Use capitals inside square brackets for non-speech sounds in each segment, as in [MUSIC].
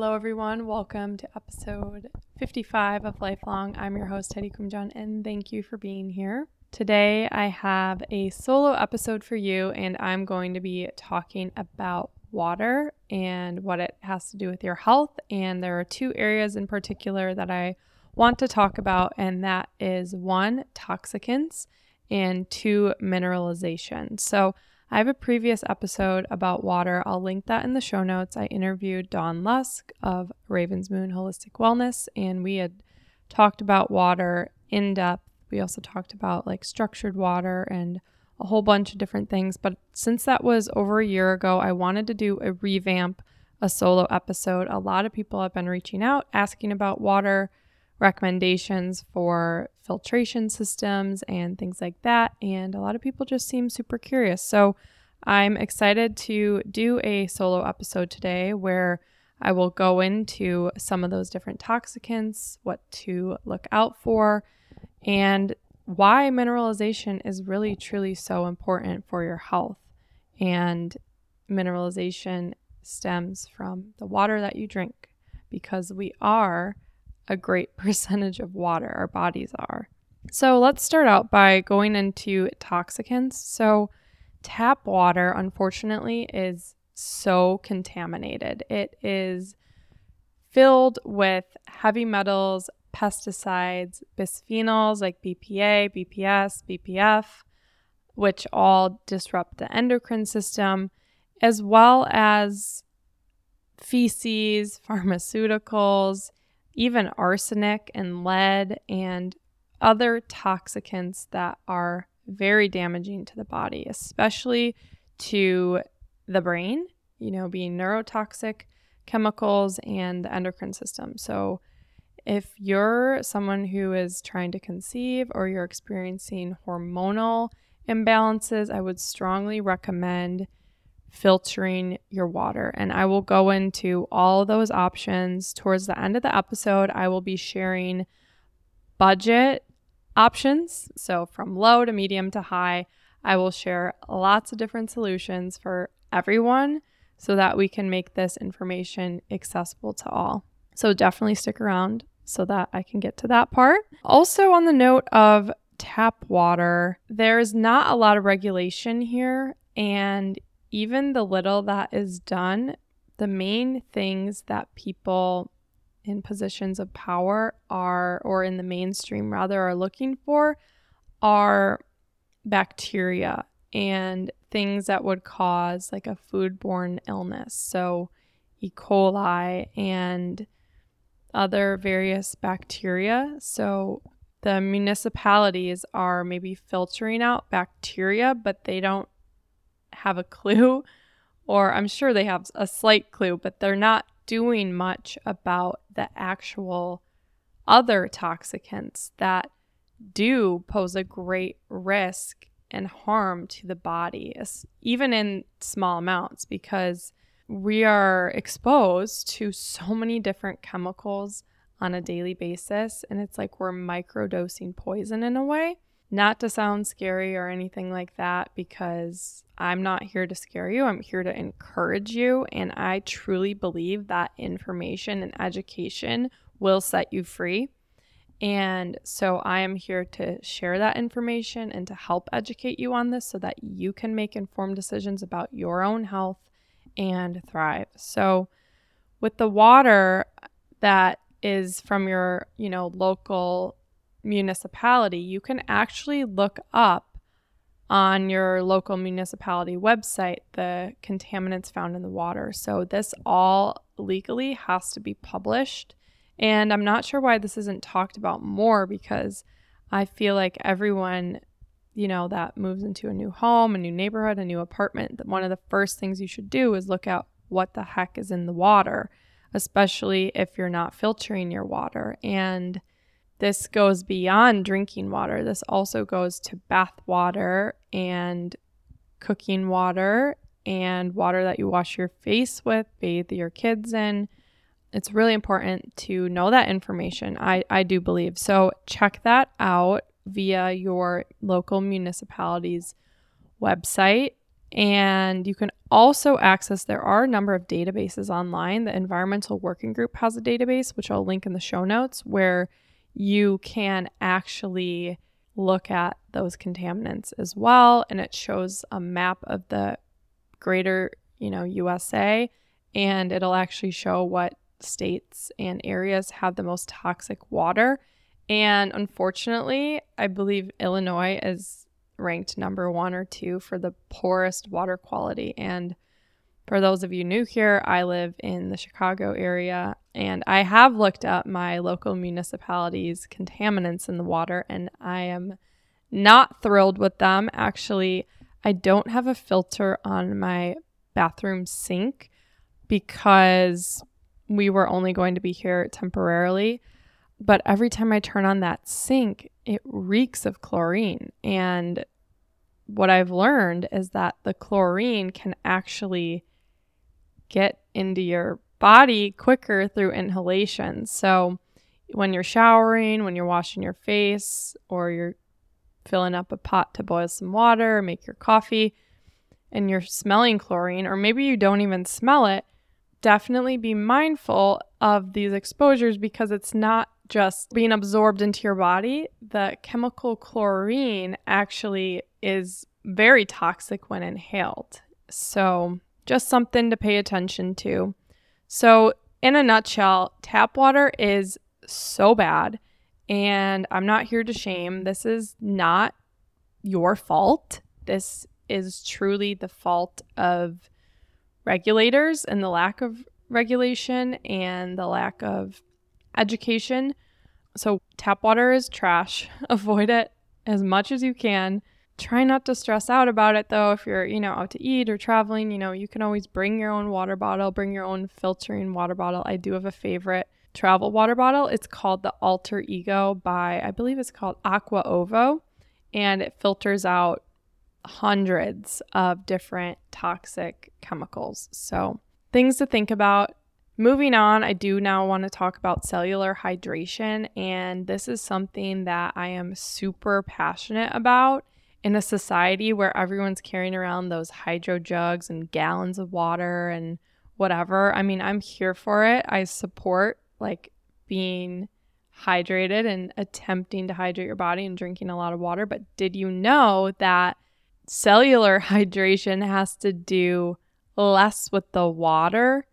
Hello, everyone. Welcome to episode 55 of Lifelong. I'm your host, Heidi Kumjan, and thank you for being here. Today, I have a solo episode for you, and I'm going to be talking about water and what it has to do with your health. And there are two areas in particular that I want to talk about, and that is one, toxicants, and two, mineralization. So, I have a previous episode about water. I'll link that in the show notes. I interviewed Dawn Lusk of Raven's Moon Holistic Wellness, and we had talked about water in depth. We also talked about like structured water and a whole bunch of different things. But since that was over a year ago, I wanted to do a revamp, a solo episode. A lot of people have been reaching out asking about water recommendations for filtration systems and things like that. And a lot of people just seem super curious. So I'm excited to do a solo episode today where I will go into some of those different toxicants, what to look out for, and why mineralization is really truly so important for your health. And mineralization stems from the water that you drink because we are a great [LAUGHS] percentage of water, our bodies are. So let's start out by going into toxicants. So, tap water, unfortunately, is so contaminated. It is filled with heavy metals, pesticides, bisphenols like BPA, BPS, BPF, which all disrupt the endocrine system, as well as feces, [LAUGHS] pharmaceuticals, even arsenic and lead and other toxicants that are very damaging to the body, especially to the brain, you know, being neurotoxic chemicals and the endocrine system. So, if you're someone who is trying to conceive or you're experiencing hormonal imbalances, I would strongly recommend filtering your water. And I will go into all those options towards the end of the episode. I will be sharing budget options. So, from low to medium to high, I will share lots of different solutions for everyone so that we can make this information accessible to all. So, definitely stick around so that I can get to that part. Also, on the note of tap water, there's not a lot of regulation here. And even the little that is done, the main things that people in positions of power are, or in the mainstream rather, are looking for are bacteria and things that would cause like a foodborne illness. So, E. coli and other various bacteria. So, the municipalities are maybe filtering out bacteria, but they don't have a clue, or I'm sure they have a slight clue, but they're not doing much about the actual other toxicants that do pose a great risk and harm to the body, even in small amounts, because we are exposed to so many different chemicals on a daily basis. And it's like we're microdosing poison in a way. Not to sound scary or anything like that, because I'm not here to scare you. I'm here to encourage you. And I truly believe that information and education will set you free. And so I am here to share that information and to help educate you on this so that you can make informed decisions about your own health and thrive. So, with the water that is from your, you know, local municipality, you can actually look up on your local municipality website the contaminants found in the water. So this all legally has to be published. And I'm not sure why this isn't talked about more because I feel like everyone, you know, that moves into a new home, a new neighborhood, a new apartment, that one of the first things you should do is look at what the heck is in the water, especially if you're not filtering your water. And this goes beyond drinking water. This also goes to bath water and cooking water and water that you wash your face with, bathe your kids in. It's really important to know that information. I, I do believe. So check that out via your local municipality's website And you can also access, there are a number of databases online. The Environmental Working Group has a database, which I'll link in the show notes, where you can actually look at those contaminants as well. And it shows a map of the greater, you know, USA, and it'll actually show what states and areas have the most toxic water. And unfortunately, I believe Illinois is ranked number one or two for the poorest water quality. And for those of you new here, I live in the Chicago area and I have looked up my local municipality's contaminants in the water and I am not thrilled with them. Actually, I don't have a filter on my bathroom sink because we were only going to be here temporarily. But every time I turn on that sink, it reeks of chlorine. And what I've learned is that the chlorine can actually get into your body quicker through inhalation. So when you're showering, when you're washing your face, or you're filling up a pot to boil some water or make your coffee, and you're smelling chlorine, or maybe you don't even smell it, definitely be mindful of these exposures because it's not just being absorbed into your body. The chemical chlorine actually is very toxic when inhaled. So, just something to pay attention to. So, in a nutshell, tap water is so bad. And I'm not here to shame. This is not your fault. This is truly the fault of regulators and the lack of regulation and the lack of education. So, tap water is trash. [LAUGHS] Avoid it as much as you can. Try not to stress out about it though. If you're, you know, out to eat or traveling, you know, you can always bring your own water bottle, bring your own filtering water bottle. I do have a favorite travel water bottle. It's called the Alter Ego by, I believe it's called Aqua Ovo, and it filters out hundreds of different toxic chemicals. So, things to think about. Moving on, I do now want to talk about cellular hydration, and this is something that I am super passionate about in a society where everyone's carrying around those hydro jugs and gallons of water and whatever. I mean, I'm here for it. I support like being hydrated and attempting to hydrate your body and drinking a lot of water, but did you know that cellular [LAUGHS] hydration has to do less with the water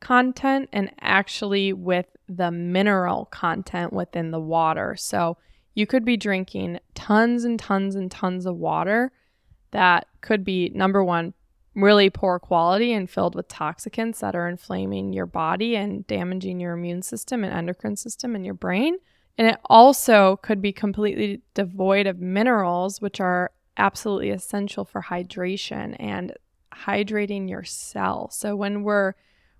content and actually with the mineral content within the water. So you could be drinking tons and tons and tons of water that could be number one, really poor quality and filled with toxicants that are inflaming your body and damaging your immune system and endocrine system and your brain. And it also could be completely devoid of minerals, which are absolutely essential for hydration and hydrating your cell. So when we're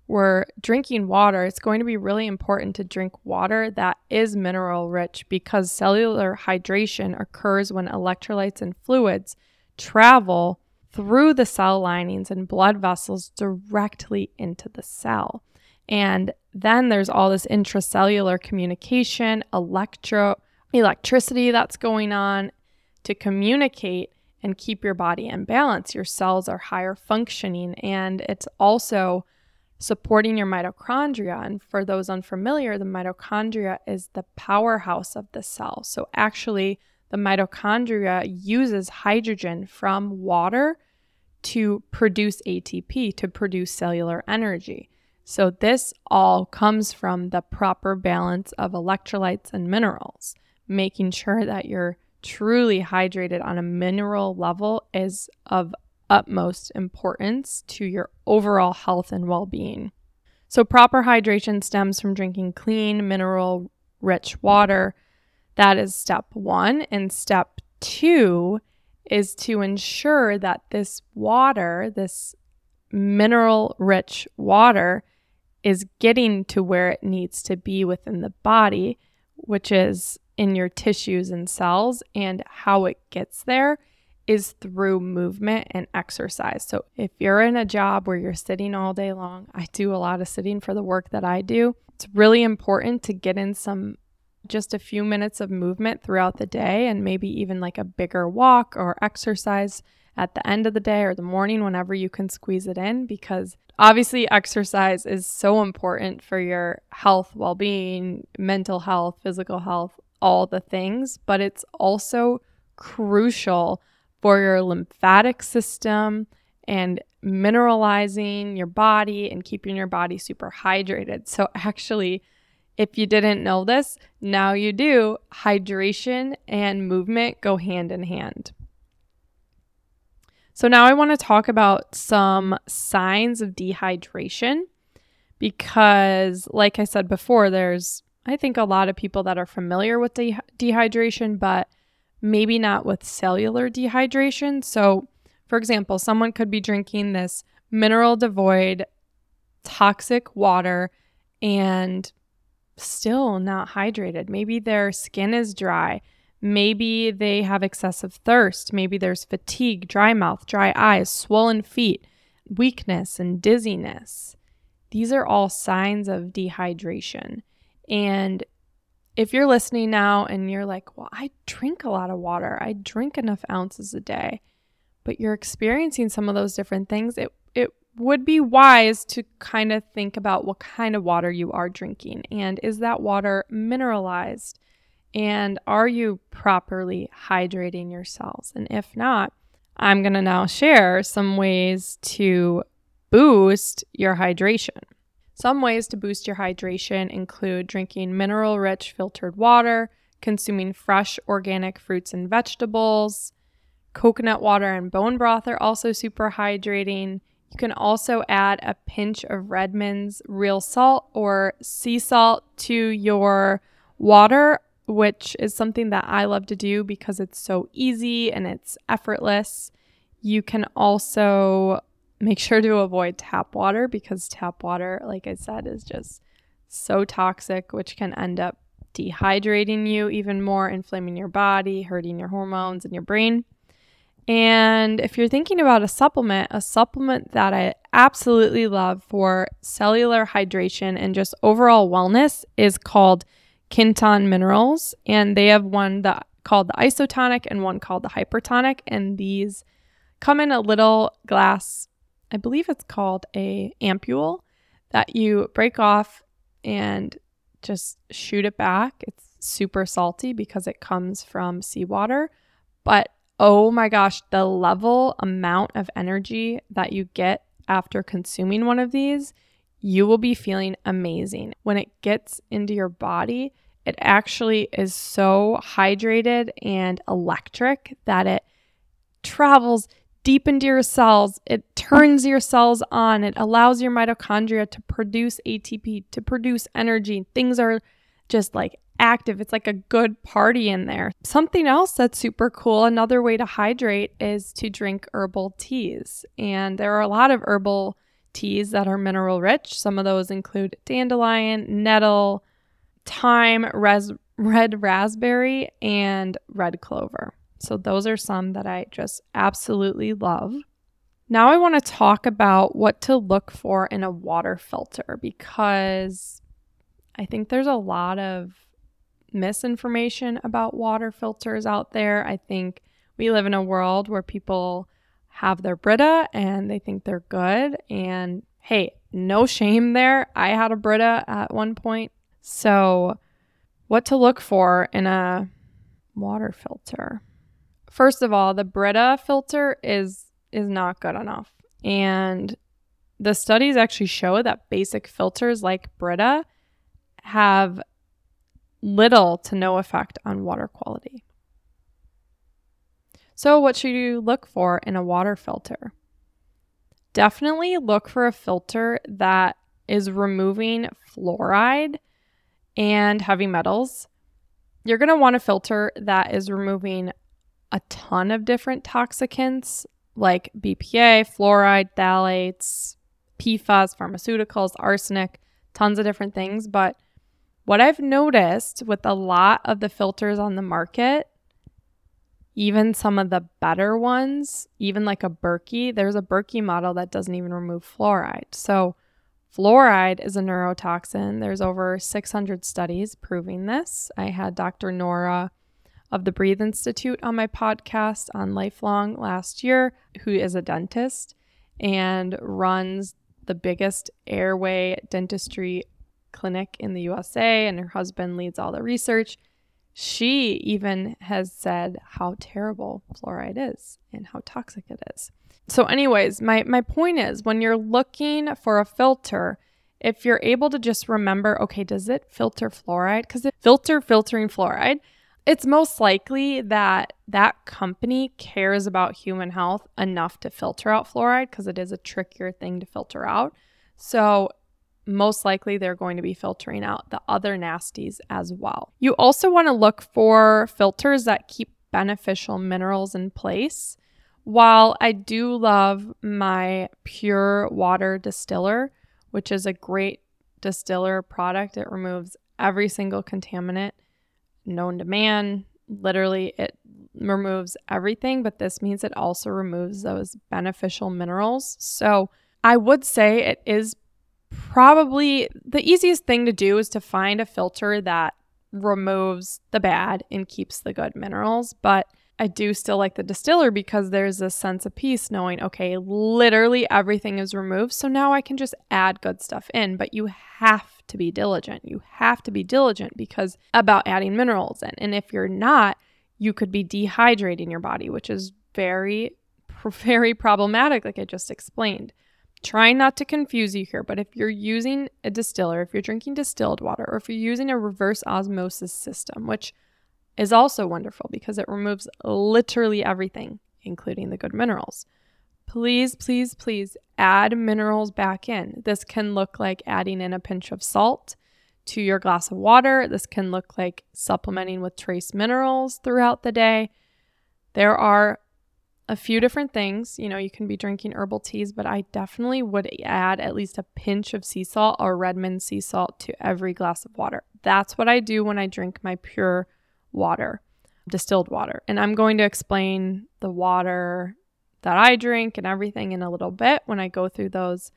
we're drinking water, it's going to be really important to drink water that is mineral rich because cellular hydration occurs when electrolytes and fluids travel through the cell linings and blood vessels directly into the cell. And then there's all this intracellular communication, electro electricity that's going on, to communicate and keep your body in balance. Your cells are higher functioning and it's also supporting your mitochondria. And for those unfamiliar, the mitochondria is the powerhouse of the cell. So actually, the mitochondria uses hydrogen from water to produce ATP, to produce cellular energy. So, this all comes from the proper balance of electrolytes and minerals, making sure that you're truly hydrated on a mineral level is of utmost importance to your overall health and well being. So, proper hydration stems from drinking clean, mineral rich water. That is step one. And step two is to ensure that this water, this mineral rich water, is getting to where it needs to be within the body, which is in your tissues and cells, and how it gets there is through movement and exercise. So, if you're in a job where you're sitting all day long, I do a lot of sitting for the work that I do. It's really important to get in some just a few minutes of movement throughout the day and maybe even like a bigger walk or exercise at the end of the day or the morning whenever you can squeeze it in because obviously exercise is so important for your health, well-being, mental health, physical health, all the things, but it's also crucial for your lymphatic system and mineralizing your body and keeping your body super hydrated. So actually if you didn't know this, now you do. Hydration and movement go hand in hand. So, now I want to talk about some signs of dehydration because, like I said before, there's, I think, a lot of people that are familiar with de- dehydration, but maybe not with cellular dehydration. So, for example, someone could be drinking this mineral devoid, toxic water and still not hydrated. Maybe their skin is dry. Maybe they have excessive thirst. Maybe there's fatigue, dry mouth, dry eyes, swollen feet, weakness, and dizziness. These are all signs of dehydration. And if you're listening now and you're like, well, I drink a lot of water, I drink enough ounces a day, but you're experiencing some of those different things, it, it would be wise to kind of think about what kind of water you are drinking. And is that water mineralized? And are you properly hydrating your cells? And if not i'm going to now share some ways to boost your hydration some ways to boost your hydration include drinking mineral rich filtered water consuming fresh organic fruits and vegetables coconut water and bone broth are also super hydrating you can also add a pinch of Redmond's real salt or sea salt to your water, which is something that I love to do because it's so easy and it's effortless. You can also make sure to avoid tap water because tap water, like I said, is just so toxic, which can end up dehydrating you even more, inflaming your body, hurting your hormones and your brain. And if you're thinking about a supplement, a supplement that I absolutely love for cellular hydration and just overall wellness is called Quinton Minerals. And they have one that called the isotonic and one called the hypertonic. And these come in a little glass, I believe it's called a ampule that you break off and just shoot it back. It's super salty because it comes from seawater, but oh my gosh, the level amount of energy that you get after consuming one of these, you will be feeling amazing. When it gets into your body, it actually is so hydrated and electric that it travels deep into your cells. It turns your cells on. It allows your mitochondria to produce ATP, to produce energy. Things are just like active. It's like a good party in there. Something else that's super cool, another way to hydrate is to drink herbal teas. And there are a lot of herbal teas that are mineral rich. Some of those include dandelion, nettle, thyme, res- red raspberry, and red clover. So those are some that I just absolutely love. Now I want to talk about what to look for in a water filter because I think there's a lot of misinformation about water filters out there. I think we live in a world where people have their Brita and they think they're good. And hey, no [LAUGHS] shame there. I had a Brita at one point. So, what to look for in a water filter? First of all, the Brita filter is is not good enough. And the studies actually show that basic filters like Brita have little to no effect on water quality. So, what should you look for in a water filter? Definitely look for a filter that is removing fluoride and heavy metals. You're going to want a filter that is removing a ton of different toxicants like BPA, fluoride, phthalates, PFAS, pharmaceuticals, arsenic, tons of different things. But what I've noticed with a lot of the filters on the market, even some of the better ones, even like a Berkey, there's a Berkey model that doesn't even remove fluoride. So, Fluoride is a neurotoxin. There's over 600 studies proving this. I had Dr. Nora of the Breathe Institute on my podcast on Lifelong last year, who is a dentist and runs the biggest airway dentistry clinic in the USA, and her husband leads all the research. She even has said how terrible fluoride is and how toxic it is. So, anyways, my, my point is when you're looking for a filter, if you're able to just remember, okay, does it filter fluoride? Because if filter filtering fluoride, it's most likely that that company cares about human health enough to filter out fluoride because it is a trickier thing to filter out. So, most likely they're going to be filtering out the other nasties as well. You also want to look for filters that keep beneficial minerals in place. While I do love my pure water distiller, which is a great distiller product, it removes every single contaminant known to man. Literally, it removes everything, but this means it also removes those beneficial minerals. So I would say it is probably the easiest thing to do is to find a filter that removes the bad and keeps the good minerals. But I do still like the distiller because there's a sense of peace knowing, okay, literally everything is removed. So now I can just add good stuff in. But you have to be diligent. You have to be diligent because about adding minerals in. And if you're not, you could be dehydrating your body, which is very, [LAUGHS] very problematic, like I just explained. Trying not to confuse you here, but if you're using a distiller, if you're drinking distilled water, or if you're using a reverse osmosis system, which is also wonderful because it removes literally everything, including the good minerals. Please, please, please add minerals back in. This can look like adding in a pinch of salt to your glass of water. This can look like supplementing with trace minerals throughout the day. There are a few different things. You know, you can be drinking herbal teas, but I definitely would add at least a pinch of sea salt or Redmond sea salt to every glass of water. That's what I do when I drink my pure water, distilled water. And I'm going to explain the water that I drink and everything in a little bit when I go through those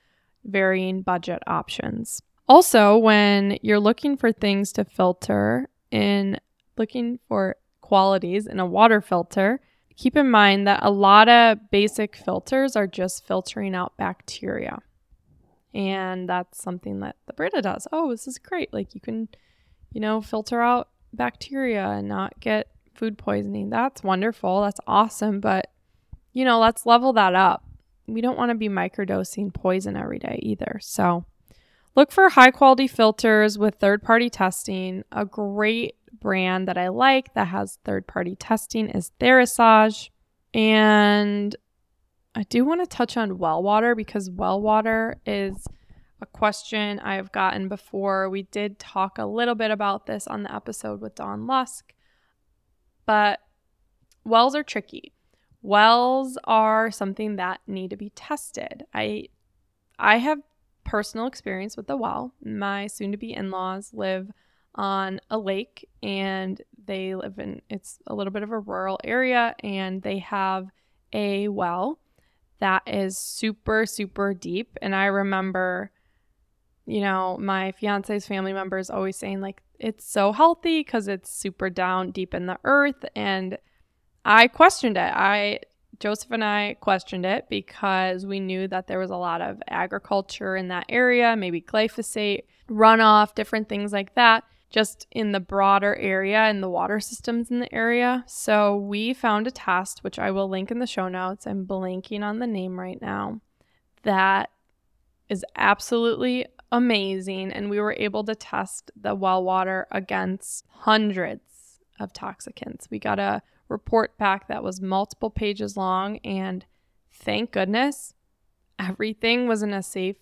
varying budget options. Also, when you're looking for things to filter in looking for qualities in a water filter, keep in mind that a lot of basic filters are just filtering out bacteria. And that's something that the Brita does. Oh, this is great. Like you can, you know, filter out bacteria and not get food poisoning. That's wonderful. That's awesome. But, you know, let's level that up. We don't want to be microdosing poison every day either. So look for high quality filters with third party testing. A great brand that I like that has third party testing is Therasage. And I do want to touch on well water because well water is a question I have gotten before. We did talk a little bit about this on the episode with Dawn Lusk, but wells are tricky. Wells are something that need to be tested. I I have personal experience with the well. My soon to be in-laws live on a lake and they live in it's a little bit of a rural area and they have a well that is super super deep and I remember you know my fiance's family members always saying like it's so healthy cuz it's super down deep in the earth and I questioned it. I Joseph and I questioned it because we knew that there was a lot of agriculture in that area, maybe glyphosate, runoff, different things like that just in the broader area and the water systems in the area. So we found a test, which I will link in the show notes. I'm blanking on the name right now, that is absolutely amazing. And we were able to test the well water against hundreds of toxicants. We got a report back that was multiple pages long, and thank goodness everything was in a safe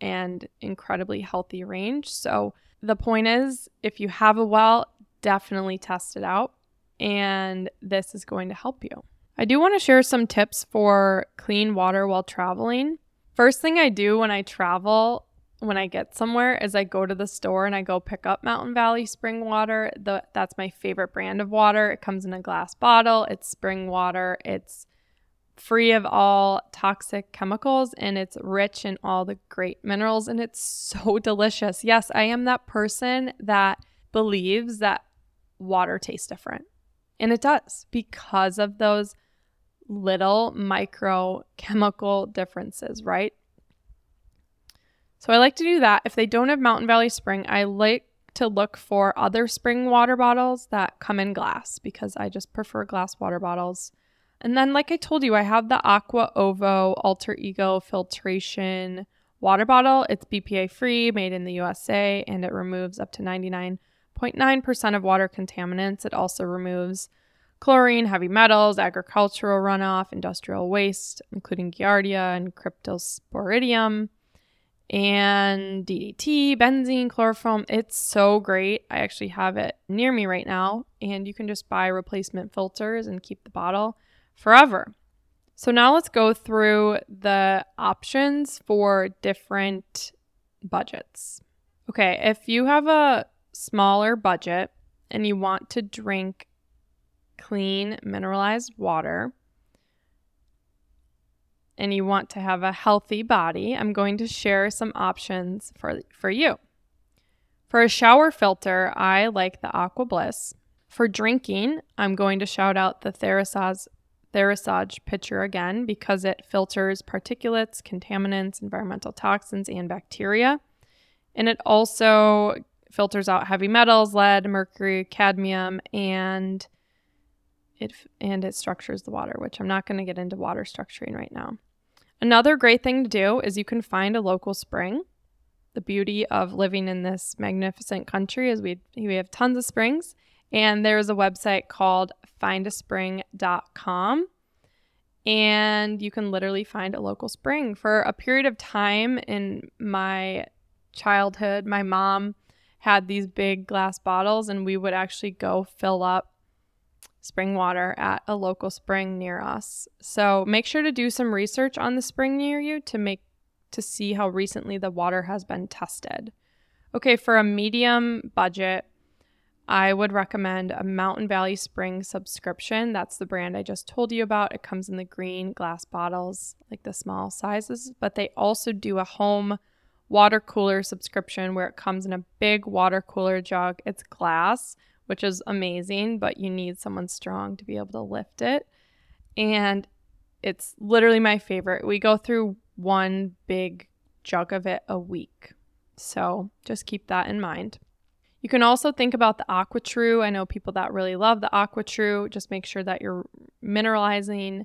and incredibly healthy range. So, the point is, if you have a well, definitely test it out, and this is going to help you. I do want to share some tips for clean water while traveling. First thing I do when I travel, when I get somewhere, is I go to the store and I go pick up Mountain Valley spring water. The, that's my favorite brand of water. It comes in a glass bottle, it's spring water, it's free of all toxic chemicals and it's rich in all the great minerals and it's so [LAUGHS] delicious. Yes, I am that person that believes that water tastes different. And it does because of those little micro chemical differences, right? So I like to do that. If they don't have Mountain Valley Spring, I like to look for other spring water bottles that come in glass because I just prefer glass water bottles. And then, like I told you, I have the Aqua Ovo Alter Ego filtration water bottle. It's BPA free, made in the USA, and it removes up to 99.9% of water contaminants. It also removes chlorine, heavy metals, agricultural runoff, industrial waste, including Giardia and Cryptosporidium and DDT, benzene, chloroform. It's so great. I actually have it near me right now, and you can just buy replacement filters and keep the bottle forever. So now let's go through the options for different budgets. Okay, if you have a smaller budget and you want to drink clean mineralized water, and you want to have a healthy body, I'm going to share some options for, for you. For a shower filter, I like the Aqua Bliss. For drinking, I'm going to shout out the Therasage, Therasage pitcher again because it filters particulates, contaminants, environmental toxins, and bacteria. And it also filters out heavy metals, lead, mercury, cadmium, and it and it structures the water, which I'm not going to get into water structuring right now. Another great thing to do is you can find a local spring. The beauty of living in this magnificent country is we we have tons of springs and there's a website called findaspring.com and you can literally find a local spring. For a period of time in my childhood, my mom had these big glass bottles and we would actually go fill up spring water at a local spring near us. So make sure to do some research on the spring near you to make to see how recently the water has been tested. Okay, for a medium budget, I would recommend a Mountain Valley Spring subscription. That's the brand I just told you about. It comes in the green glass bottles, like the small sizes, but they also do a home water cooler subscription where it comes in a big water cooler jug. It's glass which is amazing, but you need someone strong to be able to lift it. And it's literally my favorite. We go through one big jug of it a week. So just keep that in mind. You can also think about the AquaTru. I know people that really love the AquaTru. Just make sure that you're mineralizing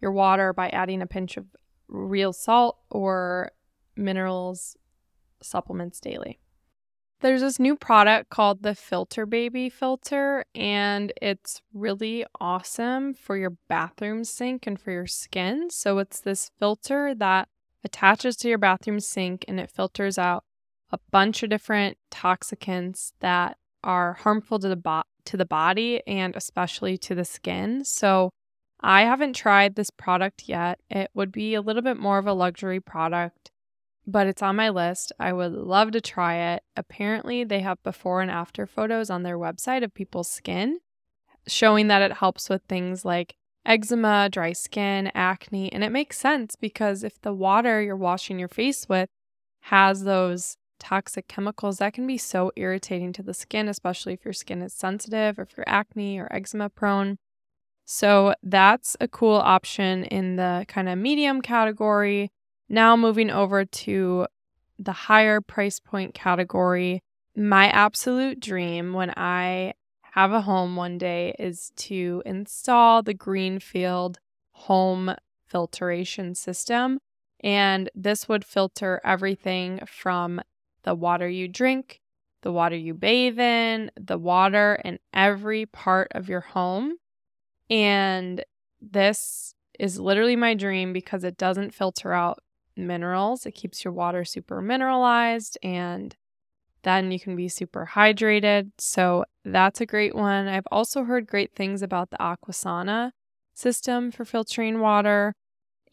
your water by adding a pinch of real salt or minerals supplements daily. There's this new product called the Filter Baby filter, and it's really awesome for your bathroom sink and for your skin. So, it's this filter that attaches to your bathroom sink and it filters out a bunch of different toxicants that are harmful to the bo- to the body and especially to the skin. So, I haven't tried this product yet. It would be a little bit more of a luxury product but it's on my list. I would love to try it. Apparently, they have before and after photos on their website of people's skin, showing that it helps with things like eczema, dry skin, acne. And it makes sense because if the water you're washing your face with has those toxic chemicals, that can be so irritating to the skin, especially if your skin is sensitive or if you're acne or eczema prone. So, that's a cool option in the kind of medium category. Now, moving over to the higher price point category, my absolute dream when I have a home one day is to install the Greenfield home filtration system. And this would filter everything from the water you drink, the water you bathe in, the water in every part of your home. And this is literally my dream because it doesn't filter out minerals. It keeps your water super mineralized and then you can be super hydrated. So that's a great one. I've also heard great things about the Aquasana system for filtering water.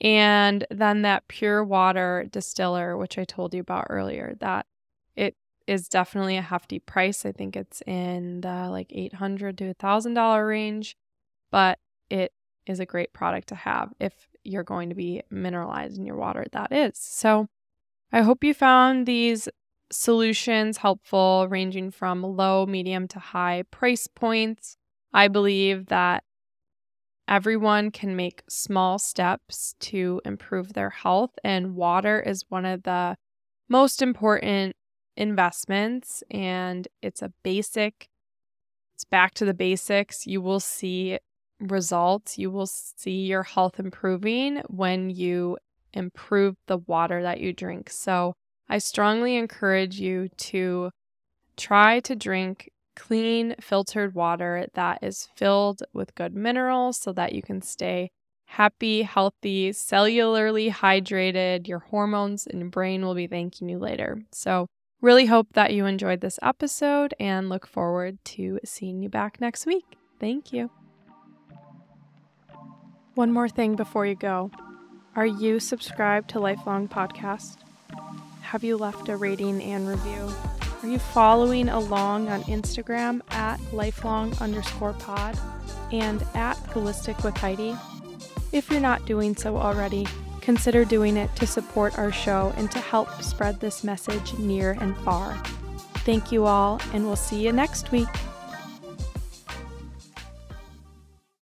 And then that pure water distiller, which I told you about earlier, that it is definitely a hefty price. I think it's in the like 800 to $1,000 range, but it is a great product to have. If you're going to be mineralizing your water. That is. So I hope you found these solutions helpful, ranging from low, medium to high price points. I believe that everyone can make small steps to improve their health, and water is one of the most important investments. And it's a basic, it's back to the basics. You will see results, you will see your health improving when you improve the water that you drink. So, I strongly encourage you to try to drink clean, filtered water that is filled with good minerals so that you can stay happy, healthy, cellularly hydrated. Your hormones and brain will be thanking you later. So, really hope that you enjoyed this episode and look forward to seeing you back next week. Thank you. One more thing before you go. Are you subscribed to Lifelong Podcast? have you left a rating and review? Are you following along on Instagram at lifelong underscore pod and at holistic with Heidi? If you're not doing so already, consider doing it to support our show and to help spread this message near and far. Thank you all, and we'll see you next week.